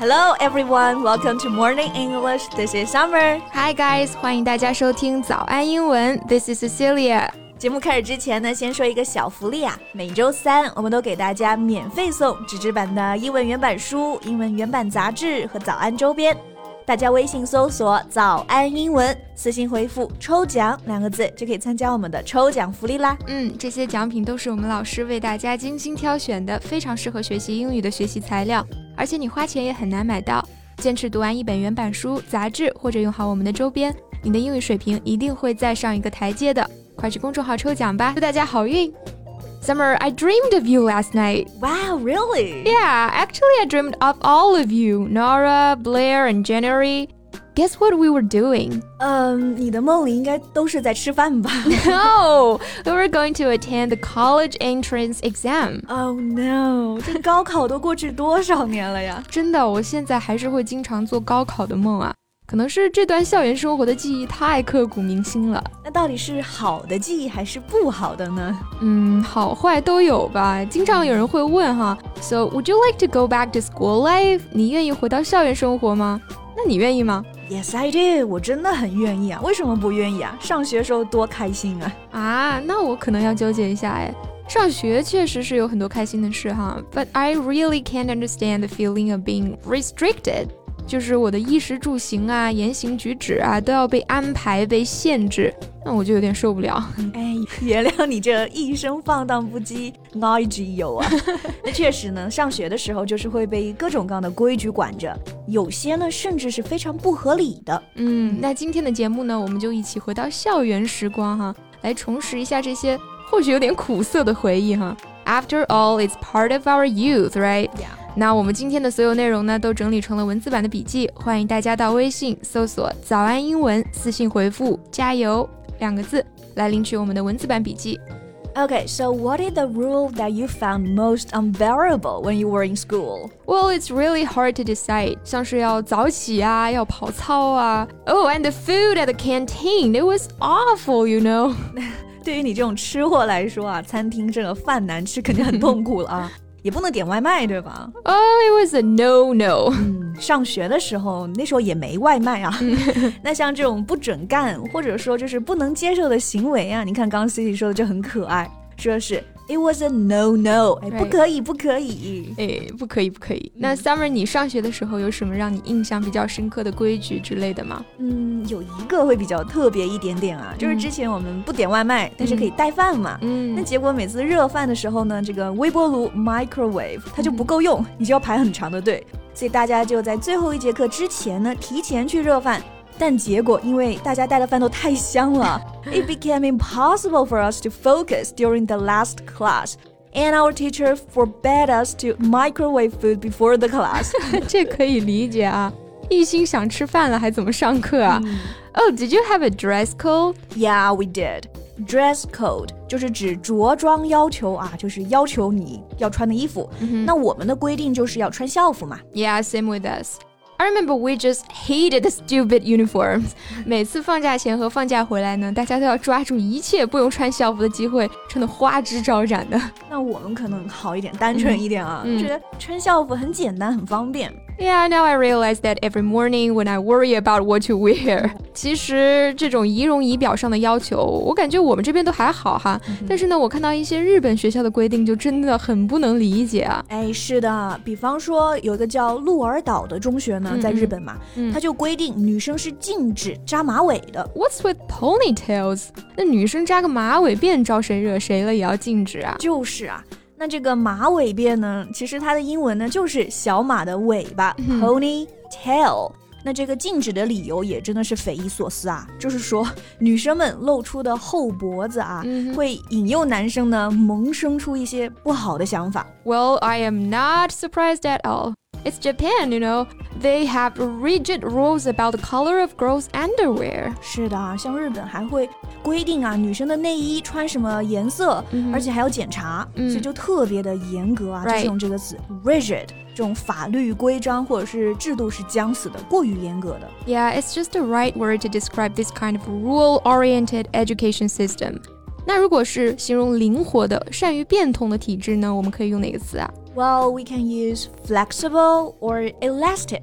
Hello everyone, welcome to Morning English. This is Summer. Hi guys，欢迎大家收听早安英文。This is Cecilia。节目开始之前呢，先说一个小福利啊！每周三我们都给大家免费送纸质版的英文原版书、英文原版杂志和早安周边。大家微信搜索“早安英文”，私信回复“抽奖”两个字，就可以参加我们的抽奖福利啦。嗯，这些奖品都是我们老师为大家精心挑选的，非常适合学习英语的学习材料，而且你花钱也很难买到。坚持读完一本原版书、杂志，或者用好我们的周边，你的英语水平一定会再上一个台阶的。快去公众号抽奖吧，祝大家好运！Summer, I dreamed of you last night. Wow, really? Yeah, actually, I dreamed of all of you Nora, Blair, and January. Guess what we were doing? 嗯，你的梦里应该都是在吃饭吧 No, we were going to attend the college entrance exam. ？Oh no！这高考都过去多少年了呀？真的，我现在还是会经常做高考的梦啊。可能是这段校园生活的记忆太刻骨铭心了。那到底是好的记忆还是不好的呢？嗯，好坏都有吧。经常有人会问哈，So would you like to go back to school life？你愿意回到校园生活吗？那你愿意吗？ Yes, I do。我真的很愿意啊！为什么不愿意啊？上学时候多开心啊！啊，那我可能要纠结一下哎。上学确实是有很多开心的事哈，But I really can't understand the feeling of being restricted。就是我的衣食住行啊、言行举止啊都要被安排、被限制，那我就有点受不了。哎，原谅你这一生放荡不羁，IG 有啊。那确实呢，上学的时候就是会被各种各样的规矩管着，有些呢甚至是非常不合理的。嗯，那今天的节目呢，我们就一起回到校园时光哈，来重拾一下这些或许有点苦涩的回忆哈。After all, it's part of our youth, right? Yeah. 那我们今天的所有内容呢，都整理成了文字版的笔记，欢迎大家到微信搜索“早安英文”，私信回复“加油”两个字来领取我们的文字版笔记。 Okay, so what is the rule that you found most unbearable when you were in school? Well, it's really hard to decide. 像是要早起啊，要跑操啊。Oh, and the food at the canteen, it was awful, you know. 对于你这种吃货来说啊，餐厅这个饭难吃肯定很痛苦了啊， 也不能点外卖，对吧？Oh, it was a no-no. 嗯，上学的时候那时候也没外卖啊。那像这种不准干或者说就是不能接受的行为啊，你看刚刚 Cici 说的就很可爱，说是 It was a no no，哎，不可以，不可以。哎，不可以，不可以。那 Summer，你上学的时候有什么让你印象比较深刻的规矩之类的吗？嗯，有一个会比较特别一点点啊，就是之前我们不点外卖，但是可以带饭嘛。嗯那嗯，结果每次热饭的时候呢，这个微波炉 microwave 它就不够用，你就要排很长的队，所以大家就在最后一节课之前呢，提前去热饭。但结果因为大家带的饭都太香了，it became impossible for us to focus during the last class. And our teacher forbade us to microwave food before the class. 这可以理解啊。一心想吃饭了，还怎么上课啊、Oh, did you have a dress code? Yeah, we did. Dress code 就是指着装要求啊，就是要求你要穿的衣服。那我们的规定就是要穿校服嘛。 Yeah, same with us. I remember we just hated the stupid uniforms. 每次放假前和放假回来呢，大家都要抓住一切不用穿校服的机会，穿得花枝招展的。那我们可能好一点，单纯一点啊，嗯觉得穿校服很简单，很方便。Yeah, now I realize that every morning when I worry about what to wear，其实这种仪容仪表上的要求，我感觉我们这边都还好哈。但是呢，我看到一些日本学校的规定，就真的很不能理解啊。哎，是的，比方说有一个叫鹿儿岛的中学呢，嗯在日本嘛，嗯它就规定女生是禁止扎马尾的。What's with ponytails？那女生扎个马尾辫招谁惹谁了也要禁止啊？就是啊，那这个马尾辫呢，其实它的英文呢就是小马的尾巴、嗯 （pony tail）。那这个禁止的理由也真的是匪夷所思啊，就是说女生们露出的后脖子啊，会引诱男生呢萌生出一些不好的想法。Well, I am not surprised at all. It's Japan, you know. They have rigid rules about the color of girls' underwear. 是的啊，像日本还会规定啊，女生的内衣穿什么颜色，嗯而且还要检查，嗯所以就特别的严格啊。 Right 就是用这个词 rigid，这种法律规章或者是制度是将死的，过于严格的。 Yeah, it's just the right word to describe this kind of rule-oriented education system. 那如果是形容灵活的、善于变通的体制呢？我们可以用哪个词啊 Well, we can use flexible or elastic.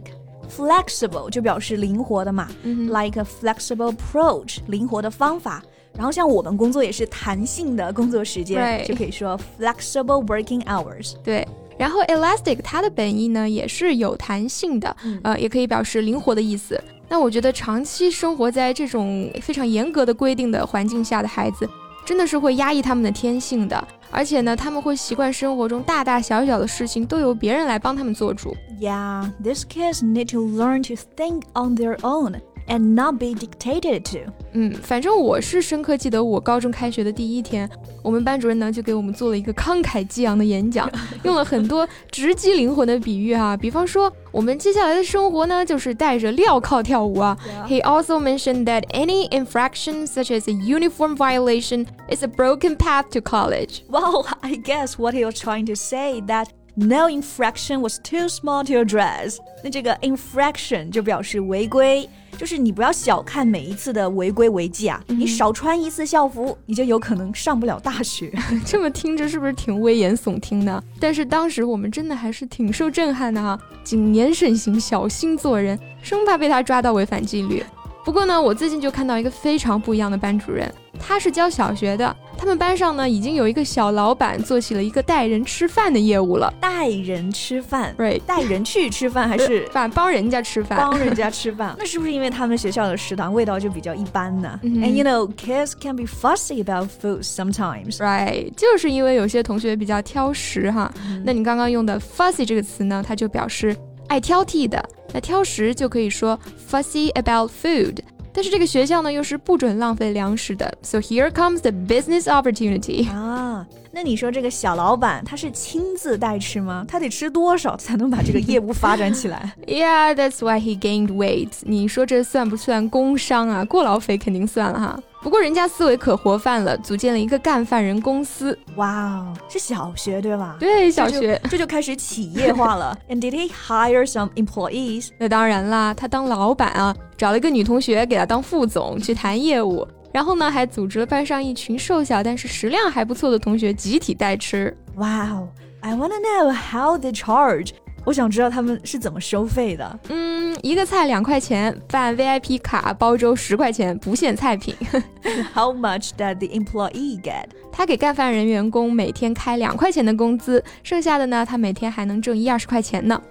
Flexible 就表示灵活的嘛、嗯 l i k e a flexible approach，灵活的方法。然后像我们工作也是弹性的工作时间 Right 就可以说 flexible working hours。对。然后 elastic 它的本意呢也是有弹性的，嗯呃，也可以表示灵活的意思。那我觉得长期生活在这种非常严格的规定的环境下的孩子， 真的是会压抑他们的天性的。而且呢，他们会习惯生活中大大小小的事情都由别人来帮他们做主。Yeah, these kids need to learn to think on their own and not be dictated to. 嗯，反正我是深刻记得我高中开学的第一天，我们班主任呢就给我们做了一个慷慨激昂的演讲，用了很多直击灵魂的比喻哈、比方说我们接下来的生活呢就是带着镣铐跳舞啊。He also mentioned that any infraction such as a uniform violation is a broken path to college. Well, I guess what he was trying to say that no infraction was too small to address. 那这个 infraction 就表示违规， 就是你不要小看每一次的违规违纪啊，你少穿一次校服，你就有可能上不了大学。这么听着是不是挺危言耸听的？但是当时我们真的还是挺受震撼的哈、谨言慎行，小心做人，生怕被他抓到违反纪律。不过呢，我最近就看到一个非常不一样的班主任，他是教小学的，他们班上呢已经有一个小老板做起了一个带人吃饭的业务了。带人吃饭，Right，带人去吃饭还是 饭帮人家吃饭。帮人家吃饭？那是不是因为他们学校的食堂味道就比较一般呢、And you know, kids can be fussy about food sometimes. Right，就是因为有些同学比较挑食哈。那你刚刚用的 fussy 这个词呢，它就表示爱挑剔的。那挑食就可以说 fussy about food。但是这个学校呢，又是不准浪费粮食的。So here comes the business opportunity。啊，那你说这个小老板他是亲自代吃吗？他得吃多少才能把这个业务发展起来？Yeah, that's why he gained weight。你说这算不算工伤啊？过劳肥肯定算了哈。不过人家思维可活泛了，组建了一个干饭人公司。哇哦，是小学对吧？对，小学。这就开始企业化了。And did he hire some employees? 那当然啦，他当老板啊，找了一个女同学给他当副总去谈业务，然后呢，还组织了班上一群瘦小但是食量还不错的同学集体代吃。Wow, I wanna know how they charge. 我想知道他们是怎么收费的。嗯，一个菜两块钱，办 VIP 卡包粥十块钱，不限菜品。How much does the employee get? 他给干饭人员工每天开两块钱的工资，剩下的呢，他每天还能挣一二十块钱呢。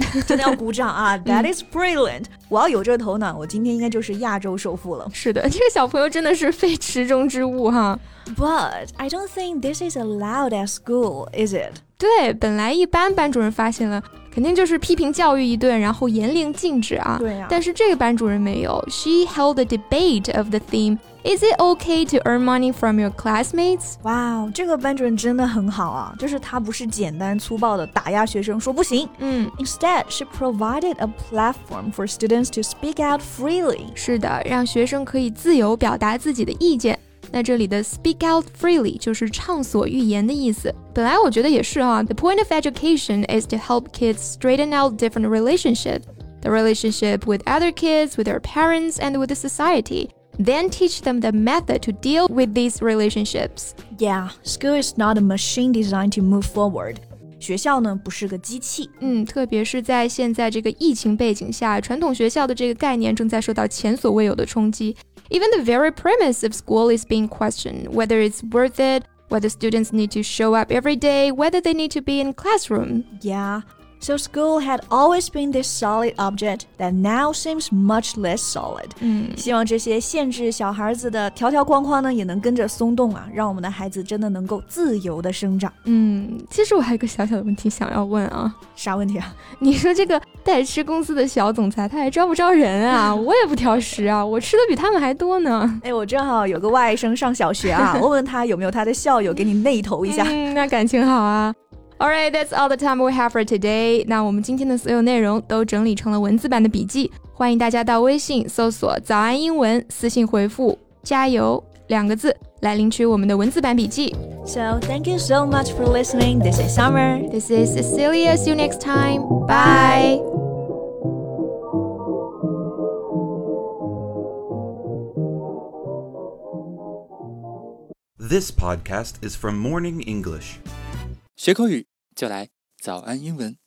真的要鼓掌啊！That is brilliant！我要有这个头脑，我今天应该就是亚洲首富了。是的，这个小朋友真的是非池中之物哈。But I don't think this is allowed at school, is it? 对，本来一般班主任发现了，肯定就是批评教育一顿，然后严令禁止啊。对呀但是这个班主任没有，She held a debate of the theme Is it okay to earn money from your classmates？哇哦，这个班主任真的很好啊！就是他不是简单粗暴的打压学生，说不行。嗯，Instead, she provided a platform for students to speak out freely. 是的，让学生可以自由表达自己的意见。那这里的 speak out freely 就是畅所欲言的意思。本来我觉得也是啊。The point of education is to help kids straighten out different relationships. The relationship with other kids, with their parents, and with the society. Then teach them the method to deal with these relationships. Yeah, school is not a machine designed to move forward. 学校呢不是个机器。嗯，特别是在现在这个疫情背景下，传统学校的这个概念正在受到前所未有的冲击。Even the very premise of school is being questioned, whether it's worth it, whether students need to show up every day, whether they need to be in classroom. Yeah. So school had always been this solid object that now seems much less solid. 嗯，希望这些限制小孩子的条条框框呢，也能跟着松动啊，让我们的孩子真的能够自由的生长。嗯，其实我还有个小小的问题想要问啊，啥问题啊？你说这个代吃公司的小总裁，他还招不招人啊？我也不挑食啊，我吃的比他们还多呢。哎，我正好有个外甥上小学啊，问问他有没有他的校友给你内投一下。嗯，那感情好啊。Alright, that's all the time we have for today. 那我们今天的所有内容都整理成了文字版的笔记，欢迎大家到微信搜索“早安英文”，私信回复“加油”两个字来领取我们的文字版笔记。 So thank you so much for listening. This is Summer. This is Cecilia. See you next time. Bye. This podcast is from Morning English. 学口语 就来早安英文。